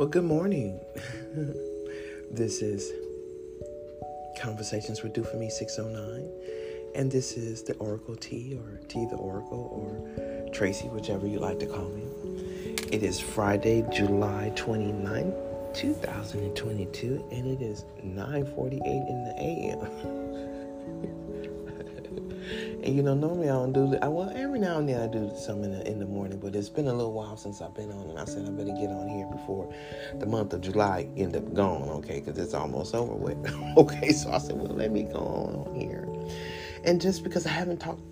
Well, good morning. this is Conversations with Do For Me 609. And this is the Oracle T or T the Oracle or Tracy, whichever you like to call me. It is Friday, July 29th, 2022, and it is 9:48 in the AM. And you know, normally I don't do I well every now and then I do some in the in the morning, but it's been a little while since I've been on, and I said I better get on here before the month of July end up gone, okay? Because it's almost over with. okay, so I said, well, let me go on here, and just because I haven't talked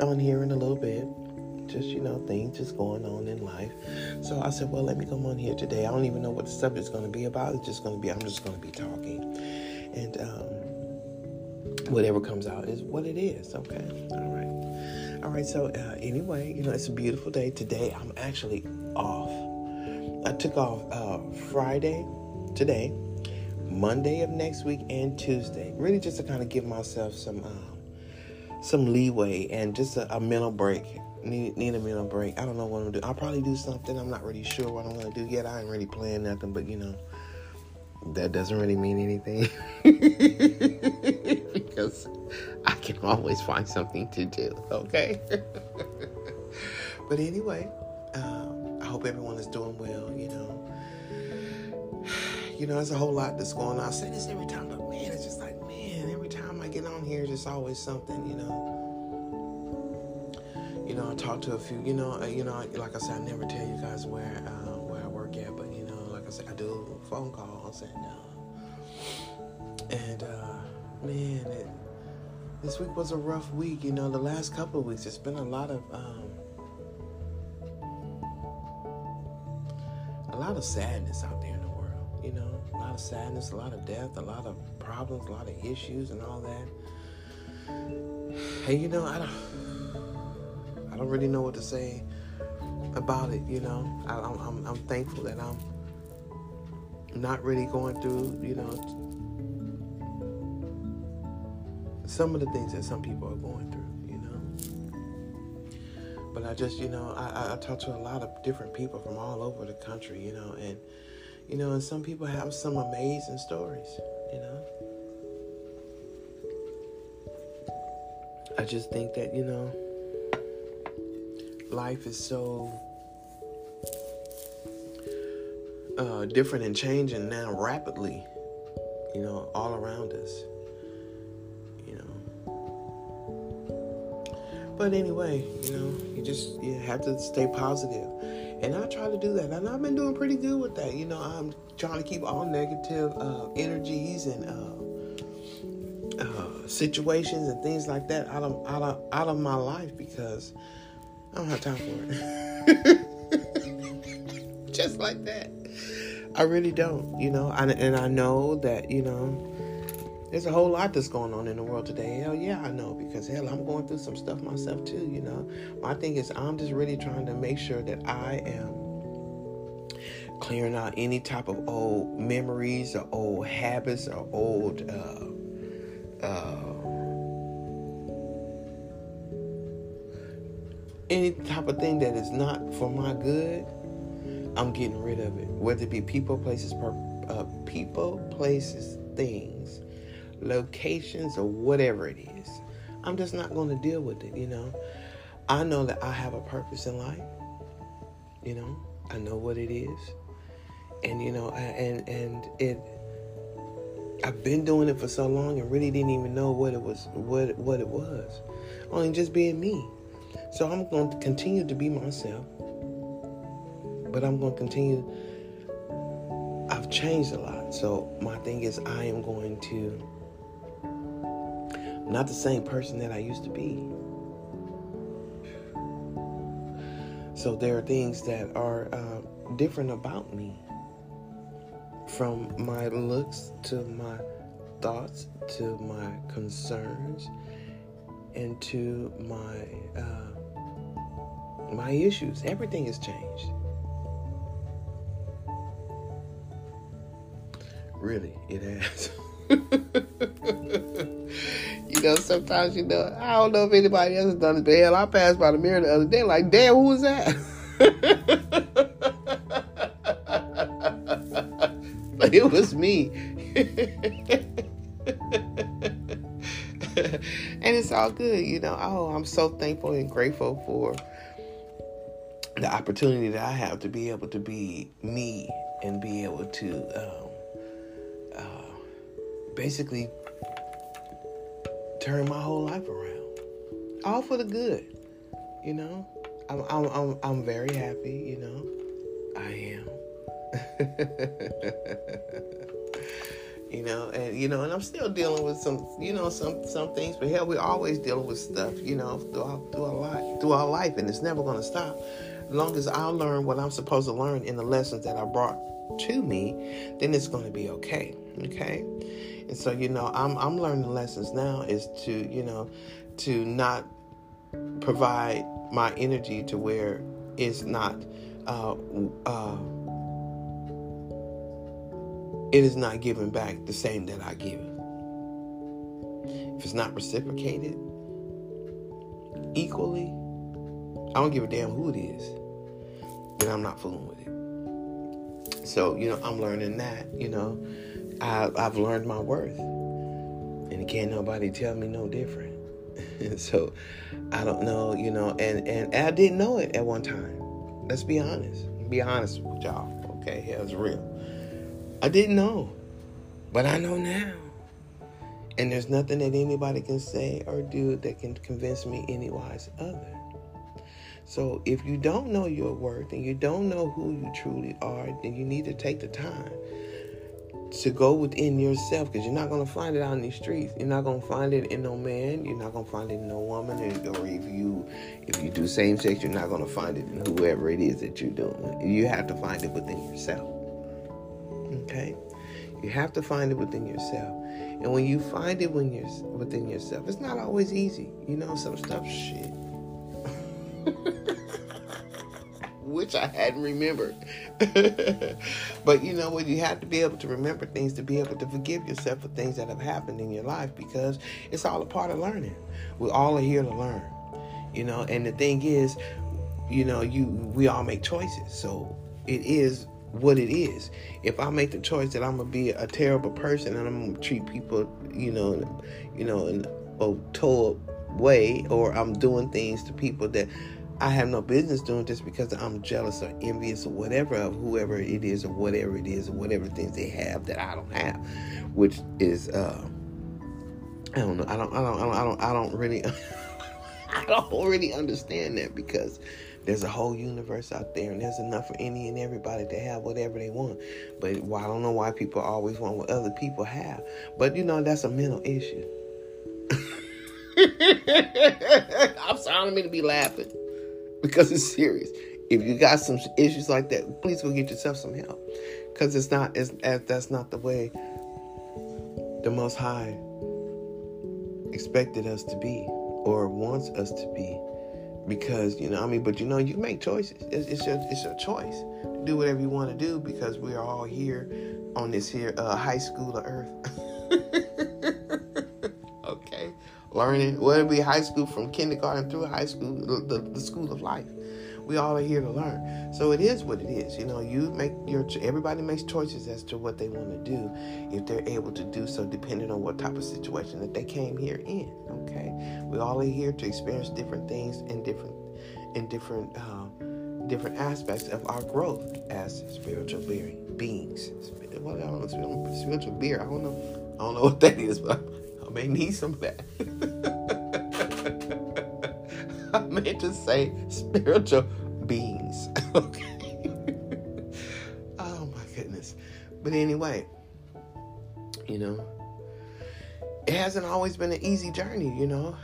on here in a little bit, just you know things just going on in life. So I said, well, let me come on here today. I don't even know what the subject's going to be about. It's just going to be I'm just going to be talking, and. um whatever comes out is what it is. Okay. All right. All right. So, uh, anyway, you know, it's a beautiful day. Today, I'm actually off. I took off uh, Friday, today, Monday of next week, and Tuesday. Really, just to kind of give myself some um, some leeway and just a, a mental break. Need, need a mental break. I don't know what I'm gonna do. I'll probably do something. I'm not really sure what I'm gonna do yet. I ain't really playing nothing, but you know, that doesn't really mean anything because I can always find something to do, okay? but anyway, um, I hope everyone is doing well, you know. You know, there's a whole lot that's going on. I say this every time, but man, it's just like, man, every time I get on here, there's always something, you know. You know, I talk to a few, you know, uh, you know, like I said, I never tell you guys where uh, where I work at, but you know, like I said, I do phone calls and uh, and uh, man, it, this week was a rough week. You know, the last couple of weeks, it's been a lot of um, a lot of sadness out there in the world. You know, a lot of sadness, a lot of death, a lot of problems, a lot of issues, and all that. Hey, you know, I don't, I don't really know what to say about it. You know, I, I'm, I'm, I'm thankful that I'm not really going through, you know, some of the things that some people are going through, you know. But I just, you know, I, I talk to a lot of different people from all over the country, you know, and, you know, and some people have some amazing stories, you know. I just think that, you know, life is so uh, different and changing now rapidly, you know, all around us. But anyway, you know, you just you have to stay positive. And I try to do that. And I've been doing pretty good with that. You know, I'm trying to keep all negative uh, energies and uh, uh, situations and things like that out of, out of out of my life because I don't have time for it. Just like that. I really don't, you know. I, and I know that, you know, there's a whole lot that's going on in the world today. Hell yeah, I know because hell, I'm going through some stuff myself too, you know. My thing is, I'm just really trying to make sure that I am clearing out any type of old memories or old habits or old uh, uh, any type of thing that is not for my good I'm getting rid of it. Whether it be people, places, per, uh, people, places, things, locations, or whatever it is. I'm just not going to deal with it, you know. I know that I have a purpose in life. You know, I know what it is. And you know, and and it I've been doing it for so long and really didn't even know what it was what what it was. Only just being me. So I'm going to continue to be myself but I'm going to continue. I've changed a lot. So my thing is, I am going to. Not the same person that I used to be. So there are things that are uh, different about me. From my looks to my thoughts to my concerns and to my uh, my issues. Everything has changed. Really, it has. sometimes you know, I don't know if anybody else has done this, but hell, I passed by the mirror the other day, like, damn, who was that? But it was me. and it's all good, you know. Oh, I'm so thankful and grateful for the opportunity that I have to be able to be me and be able to um, uh, basically turn my whole life around, all for the good. You know, I'm I'm I'm, I'm very happy. You know, I am. you know, and you know, and I'm still dealing with some, you know, some some things. But hell, we're always dealing with stuff, you know, through our through our life, through our life, and it's never going to stop. As long as I learn what I'm supposed to learn in the lessons that I brought to me, then it's going to be okay. Okay, and so you know, I'm I'm learning lessons now is to you know, to not provide my energy to where it's not. Uh, uh, it is not given back the same that I give. If it's not reciprocated equally, I don't give a damn who it is. Then I'm not fooling with it. So, you know, I'm learning that, you know. I, I've learned my worth. And can't nobody tell me no different. so I don't know, you know, and, and I didn't know it at one time. Let's be honest. Be honest with y'all. Okay, it's real. I didn't know, but I know now. And there's nothing that anybody can say or do that can convince me anywise other. So if you don't know your worth and you don't know who you truly are, then you need to take the time to go within yourself because you're not going to find it out in these streets. You're not going to find it in no man. You're not going to find it in no woman. Or if you if you do same sex, you're not going to find it in whoever it is that you're doing. You have to find it within yourself. Okay? You have to find it within yourself. And when you find it when you're within yourself, it's not always easy. You know, some stuff shit. Which I hadn't remembered. but you know what? You have to be able to remember things to be able to forgive yourself for things that have happened in your life because it's all a part of learning. We all are here to learn. You know, and the thing is, you know, you we all make choices. So it is what it is. If I make the choice that I'm gonna be a terrible person and I'm gonna treat people, you know, you know, in a total way, or I'm doing things to people that I have no business doing just because I'm jealous or envious or whatever of whoever it is or whatever it is or whatever things they have that I don't have, which is uh, I don't know. I don't. I don't. I don't. I don't, I don't really. I don't really understand that because there's a whole universe out there, and there's enough for any and everybody to have whatever they want. But well, I don't know why people always want what other people have. But you know, that's a mental issue. I'm sorry, I don't mean to be laughing because it's serious. If you got some issues like that, please go get yourself some help because it's not. It's that's not the way the Most High expected us to be or wants us to be because you know I mean but you know you make choices it's, it's your it's your choice do whatever you want to do because we are all here on this here uh, high school of earth learning whether it be high school from kindergarten through high school the, the, school of life we all are here to learn. So it is what it is. You know, you make your everybody makes choices as to what they want to do if they're able to do so, depending on what type of situation that they came here in. Okay, we all are here to experience different things in different in different uh, different aspects of our growth as spiritual beings. Well, I don't know, spiritual beer. I don't know. I don't know what that is, but may need some of that. I meant to say spiritual beings. okay. oh my goodness. But anyway, you know, it hasn't always been an easy journey, you know.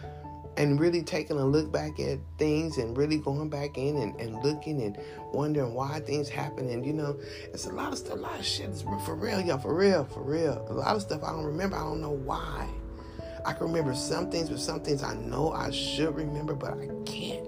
And really taking a look back at things and really going back in and, and looking and wondering why things happen. And, you know, it's a lot of stuff, a lot of shit. for real, y'all, for real, for real. A lot of stuff I don't remember. I don't know why. I can remember some things, but some things I know I should remember, but I can't.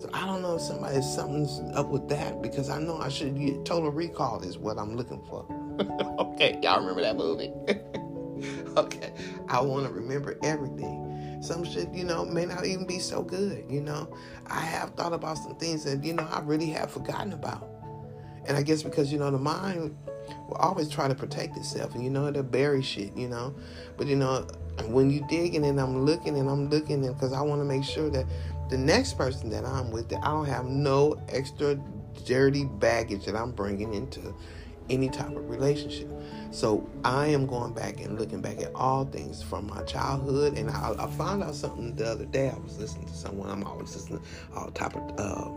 So I don't know if somebody something's up with that because I know I should get total recall is what I'm looking for. okay, y'all remember that movie? okay, I want to remember everything. Some shit, you know, may not even be so good. You know, I have thought about some things that you know I really have forgotten about, and I guess because you know the mind will always try to protect itself, and you know it'll bury shit, you know. But you know, when you digging and I'm looking and I'm looking, and because I want to make sure that the next person that I'm with, that I don't have no extra dirty baggage that I'm bringing into any type of relationship. So I am going back and looking back at all things from my childhood, and I, I found out something the other day. I was listening to someone. I'm always listening to all type of uh,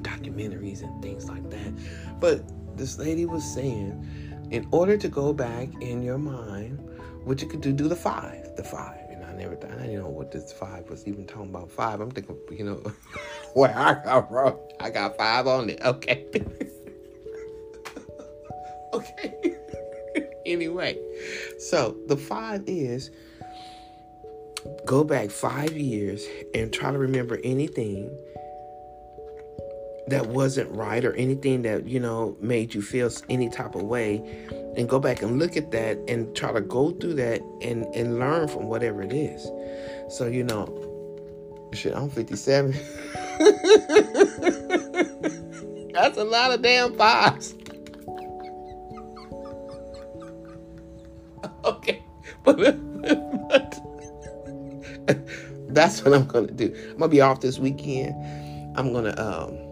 documentaries and things like that. But this lady was saying, in order to go back in your mind, what you could do, do the five, the five. And I never, thought, I didn't know what this five was even talking about. Five. I'm thinking, you know, where I got wrong. I got five on it. Okay. okay. anyway, so the five is go back five years and try to remember anything that wasn't right or anything that you know made you feel any type of way and go back and look at that and try to go through that and and learn from whatever it is. So you know shit i'm 57 that's a lot of damn fives. Okay. But, but that's what i'm gonna do. I'm gonna be off this weekend. I'm gonna um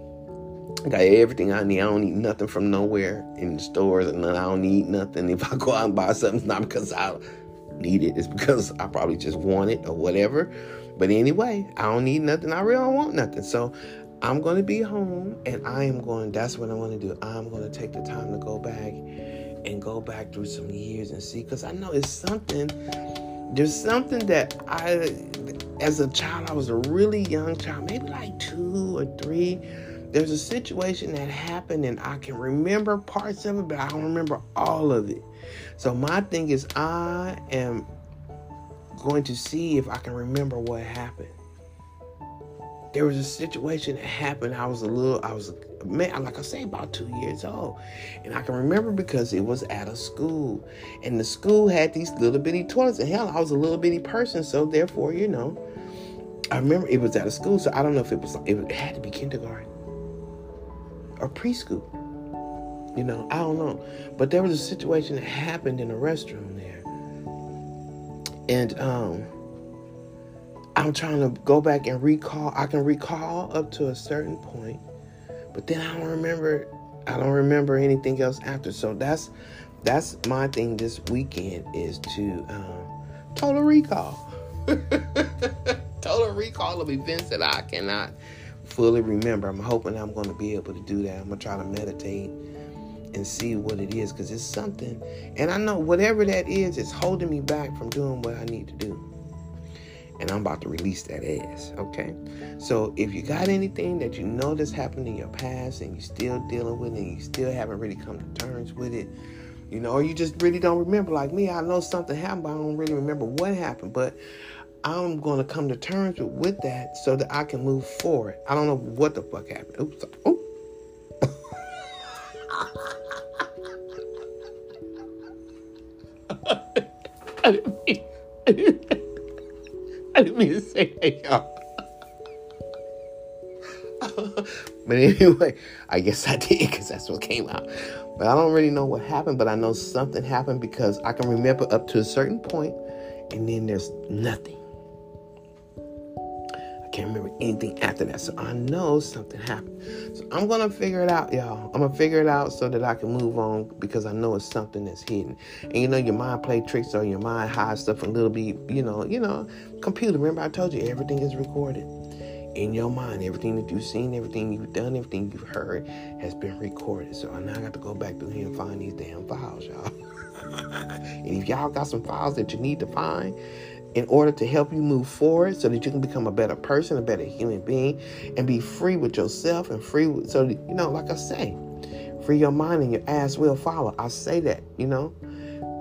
I got everything I need. I don't need nothing from nowhere in the stores, and I don't need nothing. If I go out and buy something, it's not because I need it. It's because I probably just want it or whatever. But anyway, I don't need nothing. I really don't want nothing. So I'm going to be home, and I am going. That's what I want to do. I'm going to take the time to go back and go back through some years and see, because I know it's something. There's something that I, as a child, I was a really young child, maybe like two or three there's a situation that happened and I can remember parts of it, but I don't remember all of it. So my thing is I am going to see if I can remember what happened. There was a situation that happened. I was a little, I was, man, like I say, about two years old. And I can remember because it was at a school. And the school had these little bitty toilets. And hell, I was a little bitty person. So therefore, you know, I remember it was at a school. So I don't know if it was, it had to be kindergarten or preschool. You know, I don't know. But there was a situation that happened in a restroom there. And um I'm trying to go back and recall. I can recall up to a certain point, but then I don't remember I don't remember anything else after. So that's that's my thing this weekend is to um, total recall. total recall of events that I cannot fully remember. I'm hoping I'm going to be able to do that. I'm going to try to meditate and see what it is because it's something. And I know whatever that is, it's holding me back from doing what I need to do. And I'm about to release that ass, okay? So if you got anything that you know that's happened in your past and you're still dealing with it and you still haven't really come to terms with it, you know, or you just really don't remember, like me, I know something happened, but I don't really remember what happened. But I'm going to come to terms with, with that so that I can move forward. I don't know what the fuck happened. Oops. Oh. I didn't mean, I didn't, I didn't mean to say that, y'all. but anyway, I guess I did because that's what came out. But I don't really know what happened, but I know something happened because I can remember up to a certain point, and then there's nothing can't remember anything after that. So I know something happened. So I'm gonna figure it out, y'all. I'm gonna figure it out so that I can move on because I know it's something that's hidden. And you know, your mind play tricks or your mind hides stuff a little bit, you know, you know, computer. Remember I told you everything is recorded in your mind. Everything that you've seen, everything you've done, everything you've heard has been recorded. So I now got to go back through here and find these damn files, y'all. and if y'all got some files that you need to find, in order to help you move forward so that you can become a better person, a better human being, and be free with yourself and free with, so, that, you know, like I say, free your mind and your ass will follow. I say that, you know.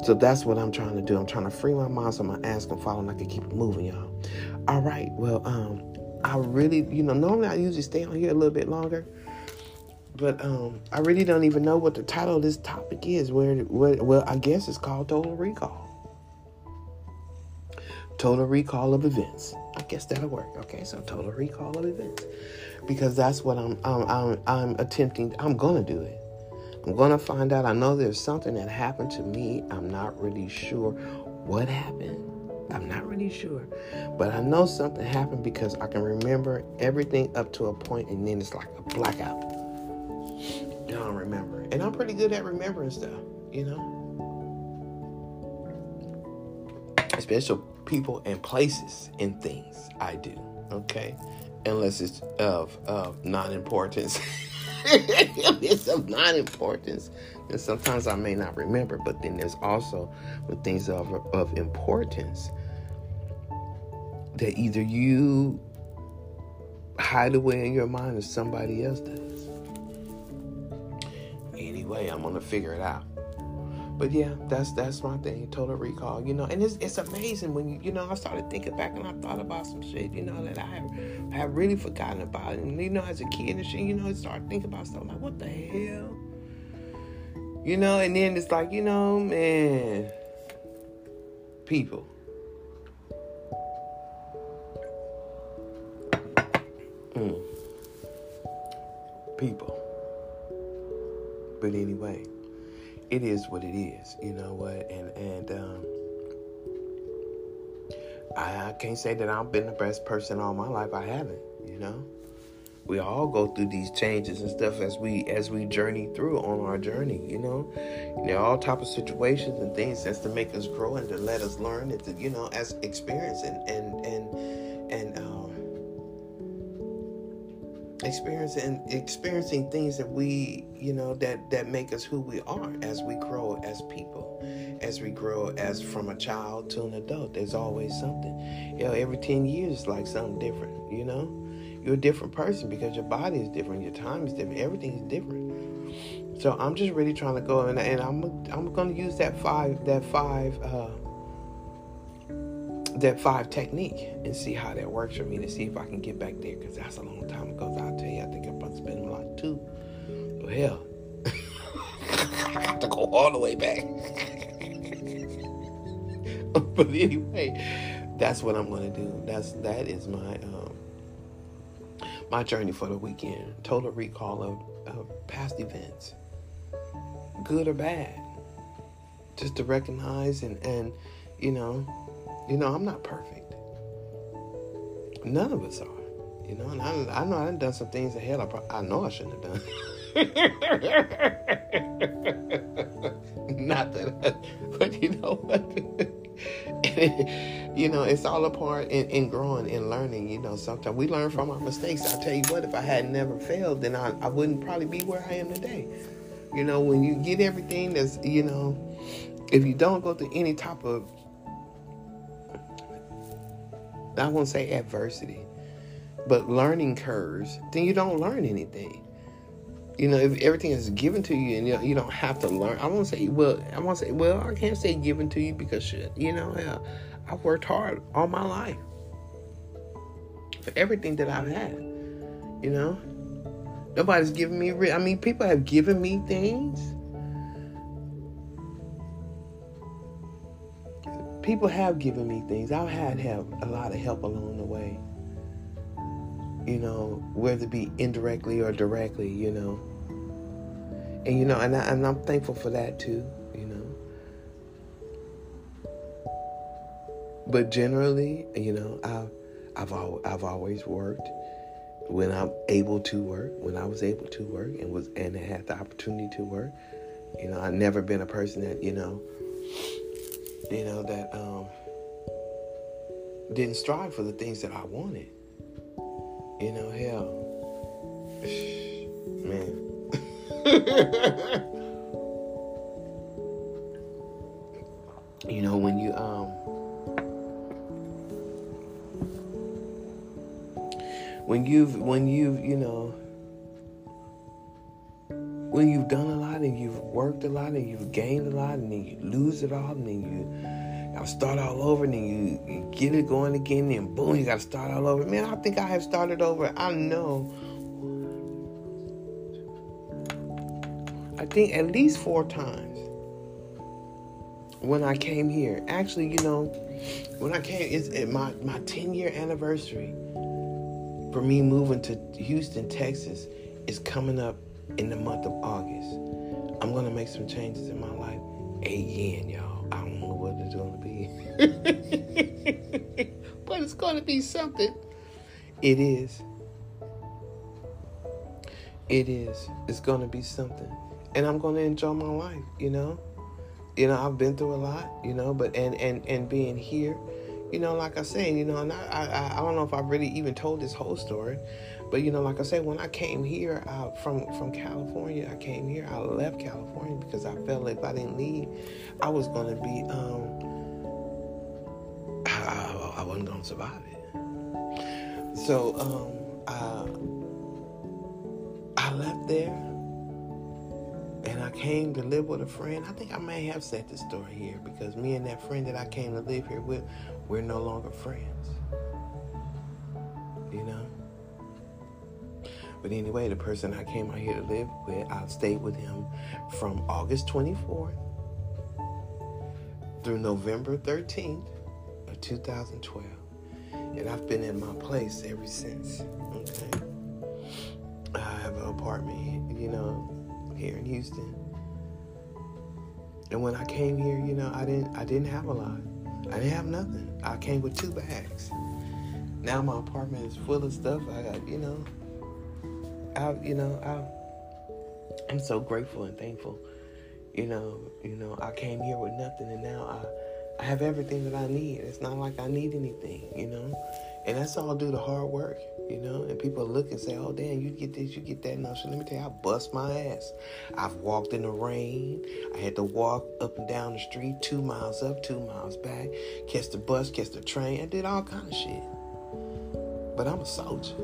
So that's what I'm trying to do. I'm trying to free my mind so my ass can follow and I can keep moving, y'all. All right. Well, um, I really, you know, normally I usually stay on here a little bit longer. But um, I really don't even know what the title of this topic is. Where, where well, I guess it's called Total Recall total recall of events. I guess that'll work. Okay, so total recall of events, because that's what I'm I'm I'm, I'm attempting. I'm gonna do it. I'm to find out. I know there's something that happened to me. I'm not really sure what happened. I'm not really sure. But I know something happened because I can remember everything up to a point and then it's like a blackout. I don't remember. And I'm pretty good at remembering stuff, you know? Especially people and places and things I do, okay? Unless it's of, of non importance. it's of non importance. And sometimes I may not remember, but then there's also when things of, of importance that either you hide away in your mind or somebody else does. Anyway, I'm gonna figure it out. But yeah, that's that's my thing. Total recall, you know, and it's it's amazing when you you know I started thinking back and I thought about some shit, you know, that I have have really forgotten about. And you know, as a kid and shit, you know, I started thinking about stuff like what the hell, you know, and then it's like you know, man, people. Mm. People. But anyway, it is what it is. You know what? And and um, I, I can't say that I've been the best person all my life. I haven't. You know. We all go through these changes and stuff as we as we journey through on our journey. You know, there are all type of situations and things that's to make us grow and to let us learn and to you know as experience and and and experiencing experiencing things that we you know that that make us who we are as we grow as people as we grow as from a child to an adult. There's always something. You know every 10 years like something different you know? You're a different person because your body is different your time is different everything is different. So i'm just really trying to go and, and i'm i'm going to use that five that five uh that five technique and see how that works for me to see if I can get back there because that's a long time ago. I'll tell you, I think I'm about to spend a lot too. But hell, I have to go all the way back. but anyway, that's what I'm gonna do. That's that is my um, my journey for the weekend. Total recall of, of past events, good or bad, just to recognize and and you know you know, I'm not perfect. None of us are. You know, and I, I know I've done some things that hell I, pro- I know I shouldn't have done. not that, I, but you know what? you know, it's all a part in, in, growing and learning. You know, sometimes we learn from our mistakes. I tell you what, if I had never failed, then I, I wouldn't probably be where I am today. You know, when you get everything that's, you know, if you don't go through any type of I won't say adversity, but learning curves, then you don't learn anything. You know, if everything is given to you and you, don't have to learn, I won't say, well, I won't say, well, I can't say given to you because you know, I've worked hard all my life for everything that I've had, you know. Nobody's giving me, I mean, people have given me things people have given me things. I've had help, a lot of help along the way. You know, whether it be indirectly or directly, you know. And you know, and, I, and I'm thankful for that too, you know. But generally, you know, I've I've al- I've always worked when I'm able to work, when I was able to work and was and had the opportunity to work. You know, I've never been a person that, you know, you know, that um, didn't strive for the things that I wanted. You know, hell, man. you know, when you um, when you've when you've you know when you've done a lot and you've worked a lot and you've gained a lot and then you lose it all and then you gotta start all over and then you, you get it going again and boom you gotta start all over. Man i think i have started over. I know. I think at least four times when i came here. Actually you know when i came it's my, my 10 year anniversary for me moving to houston texas is coming up in the month of August. I'm gonna make some changes in my life again, y'all. I don't know what it's gonna be, but it's gonna be something. It is. It is. It's gonna be something, and I'm gonna enjoy my life. You know, you know I've been through a lot. You know, but and and and being here, you know, like I said, you know, and I I, I don't know if I really even told this whole story, but you know, like I said, when I came here uh, from from California, I came here. I left California because I felt like if I didn't leave, I was gonna be um I, I wasn't gonna survive it. So um I I left there and I came to live with a friend. I think I may have said this story here because me and that friend that I came to live here with, we're no longer friends. But anyway, the person I came out here to live with, I stayed with him from August 24th through November 13th of 2012. And I've been in my place ever since. Okay. I have an apartment, you know, here in Houston. And when I came here, you know, I didn't I didn't have a lot. I didn't have nothing. I came with two bags. Now my apartment is full of stuff. I got, you know, I you know, I I'm so grateful and thankful. You know, you know, I came here with nothing and now I I have everything that I need. It's not like I need anything, you know? And that's all due to hard work, you know? And people look and say, oh, damn, you get this, you get that. No, so let me tell you, I bust my ass. I've walked in the rain. I had to walk up and down the street, two miles up, two miles back, catch the bus, catch the train. I did all kind of shit. But I'm a soldier.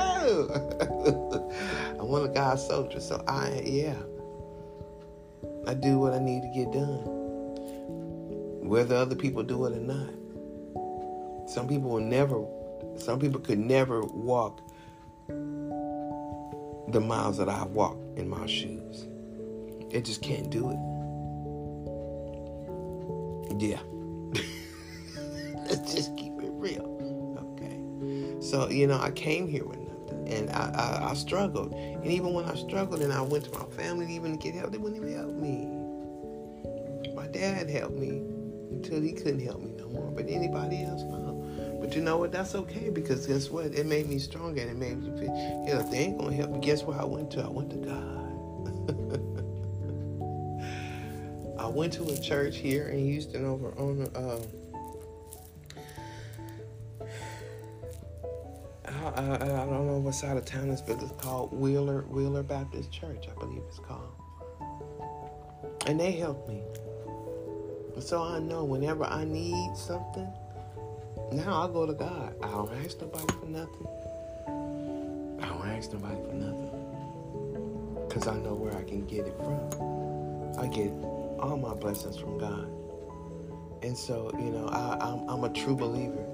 I'm one of God's soldiers. So I, yeah, I do what I need to get done whether other people do it or not. Some people will never, some people could never walk the miles that I walk in my shoes. They just can't do it. Yeah. Let's just keep it real. Okay. So, you know, I came here with and I, I, I struggled. And even when I struggled and I went to my family even to get help, they wouldn't even help me. My dad helped me until he couldn't help me no more. But anybody else, no. But you know what? That's okay because guess what? It made me stronger and it made me feel, you know, they ain't gonna help me, guess where I went to? I went to God. I went to a church here in Houston over on uh, I, I, don't know what side of town it's, but it's called Wheeler Wheeler Baptist Church, I believe it's called. And they helped me. So I know whenever I need something, now I go to God. I don't ask nobody for nothing. I don't ask nobody for nothing. Because I know where I can get it from. I get all my blessings from God. And so, you know, I, I'm a true believer.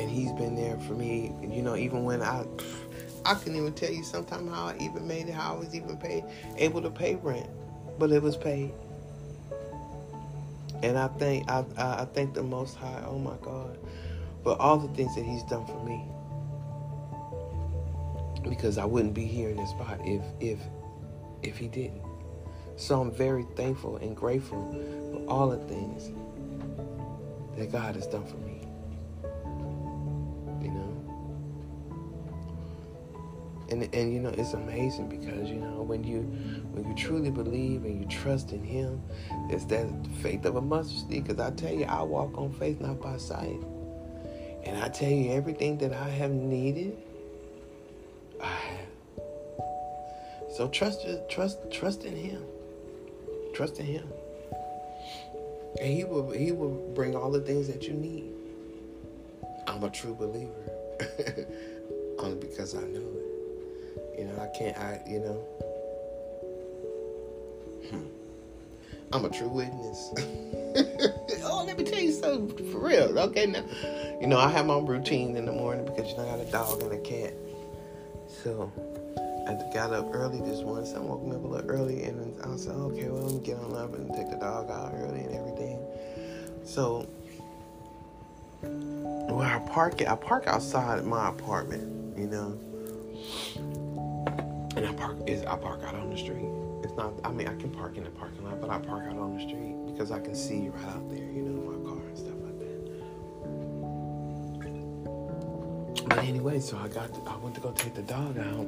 And he's been there for me, you know, even when I I couldn't even tell you sometimes how I even made it, how I was even paid able to pay rent but it was paid. And I thank I, I thank the Most High. Oh my God, for all the things that He's done for me. Because I wouldn't be here in this spot if if if He didn't. So I'm very thankful and grateful for all the things that God has done for me. And and you know it's amazing because you know when you when you truly believe and you trust in him it's that faith of a mustard seed. Because i tell you i walk on faith not by sight. And i tell you everything that i have needed i have. So trust trust trust in him. Trust in him. And he will he will bring all the things that you need. I'm a true believer. Only because i know you know, I can't, I, you know. Hmm. I'm a true witness. oh, let me tell you something for real. Okay, now, you know, I have my routine in the morning because, you know, I got a dog and a cat. So, I got up early this morning. So I woke me up a little early and I said, okay, well, let me get on up and take the dog out early and everything. So, where I park it, I park outside my apartment, you know And I park is I park out on the street. It's not. I mean, I can park in the parking lot, but I park out on the street because I can see right out there. You know, my car and stuff like that. But anyway, so I got. To, I went to go take the dog out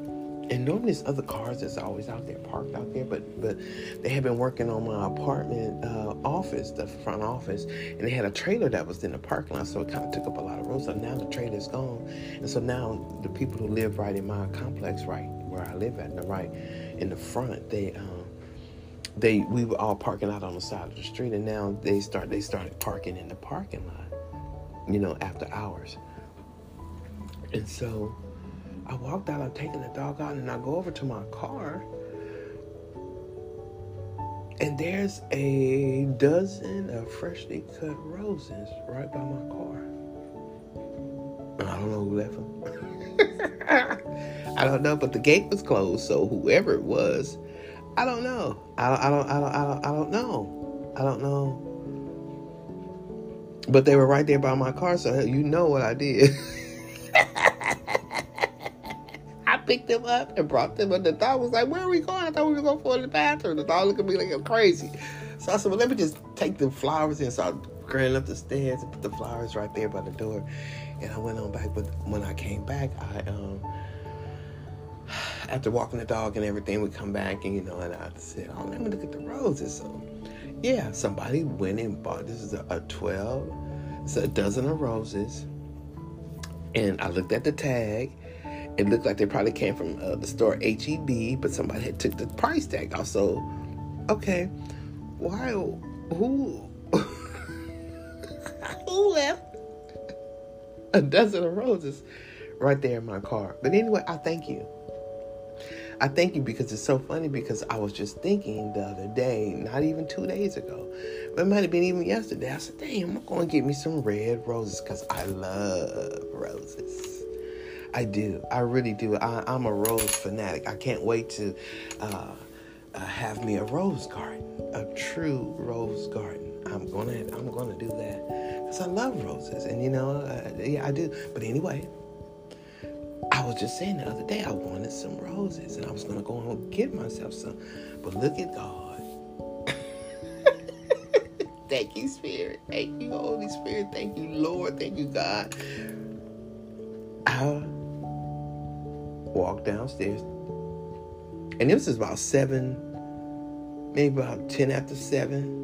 and normally there's other cars that's always out there parked out there but but they had been working on my apartment uh, office the front office and they had a trailer that was in the parking lot so it kind of took up a lot of room so now the trailer's gone and so now the people who live right in my complex right live at the right in the front they um they we were all parking out on the side of the street and now they start they started parking in the parking lot you know after hours and so I walked out, I'm taking the dog out, and I go over to my car. And there's a dozen of freshly cut roses right by my car. I don't know who left them. I don't know, but the gate was closed, so whoever it was, I don't know. I don't, I don't, I don't, I don't, I don't know. I don't know. But they were right there by my car, so you know what I did. I picked them up and brought them. And the dog was like, Where are we going? I thought we were going for the bathroom. The dog looked at me like I'm crazy. So I said, Well, let me just take the flowers and so I ran up the stairs and put the flowers right there by the door. And I went on back. But when I came back, I, um, after walking the dog and everything, we come back and, you know, and I said, Oh, let me look at the roses. So, yeah, somebody went and bought this is a, a 12, it's a dozen of roses. And I looked at the tag it looked like they probably came from uh, the store HEB, but somebody had took the price tag off. So, okay, why? Who a dozen of roses right there in my car? But anyway, I thank you. I thank you because it's so funny because I was just thinking the other day, not even two days ago, but it might have been even yesterday. I said, damn, I'm going to get me some red roses because I love roses. I do. I really do. I, am a rose fanatic. I can't wait to uh, uh, have me a rose garden, a true rose garden. I'm gonna, I'm gonna do that because I love roses, and you know, uh, yeah, I do. But anyway, I was just saying the other day I wanted some roses, and I was gonna go and get myself some. But look at God. Thank you, Spirit. Thank you, Holy Spirit. Thank you, Lord. Thank you, God. I walked downstairs. And this is about seven, maybe about 10 after seven.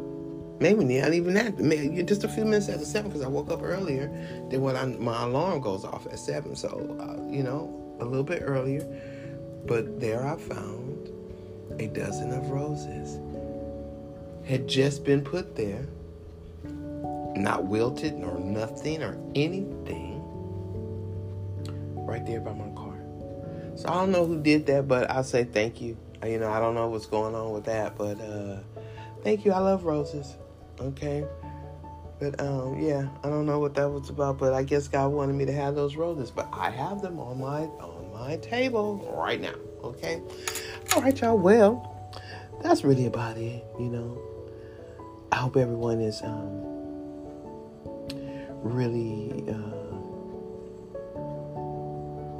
Maybe not even that. Maybe just a few minutes after seven because I woke up earlier than what I, my alarm goes off at seven. So, uh, you know, a little bit earlier. But there I found a dozen of roses. Had just been put there, not wilted nor nothing or anything, right there by my car. So I don't know who did that, but I say thank you. You know, I don't know what's going on with that, but uh, thank you. I love roses. Okay. But um, yeah, I don't know what that was about, but I guess God wanted me to have those roses. But I have them on my on my table right now. Okay. All right, y'all. Well, that's really about it. You know, I hope everyone is um, really. Uh,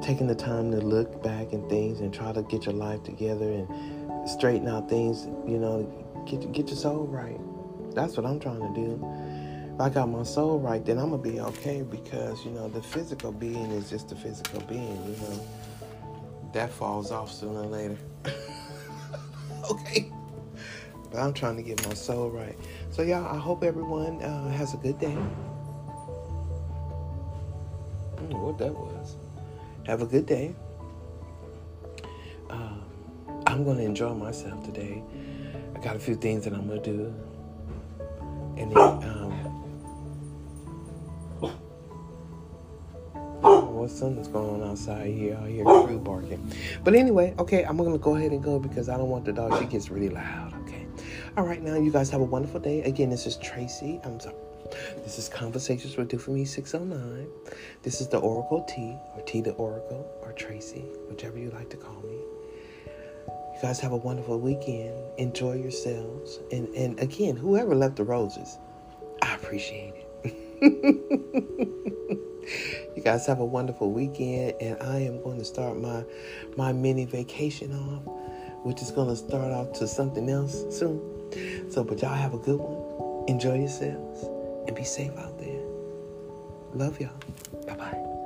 taking the time to look back and things and try to get your life together and straighten out things, you know, get get your soul right. That's what I'm trying to do. If I got my soul right, then I'm gonna be okay because you know the physical being is just a physical being. You know, that falls off sooner or later. okay, but I'm trying to get my soul right. So y'all, I hope everyone uh, has a good day. what that was. Have a good day. Um, I'm going to enjoy myself today. I got a few things that I'm going to do. And then, um, what something's going on outside here. I hear crew barking. But anyway, okay, I'm to go ahead and go because I don't want the dog. She gets really loud, okay? All right, now you guys have a wonderful day. Again, this is Tracy. I'm sorry. This is Conversations with Do For Me 609. This is the Oracle T, or T the Oracle, or Tracy, whichever you like to call me. You guys have a wonderful weekend. Enjoy yourselves. And, and again, whoever left the roses, I appreciate it. You guys have a wonderful weekend, and I am going to start my my mini vacation off, which is going to start off to something else soon. So, but y'all have a good one. Enjoy yourselves and be safe out there. Love y'all. Bye bye.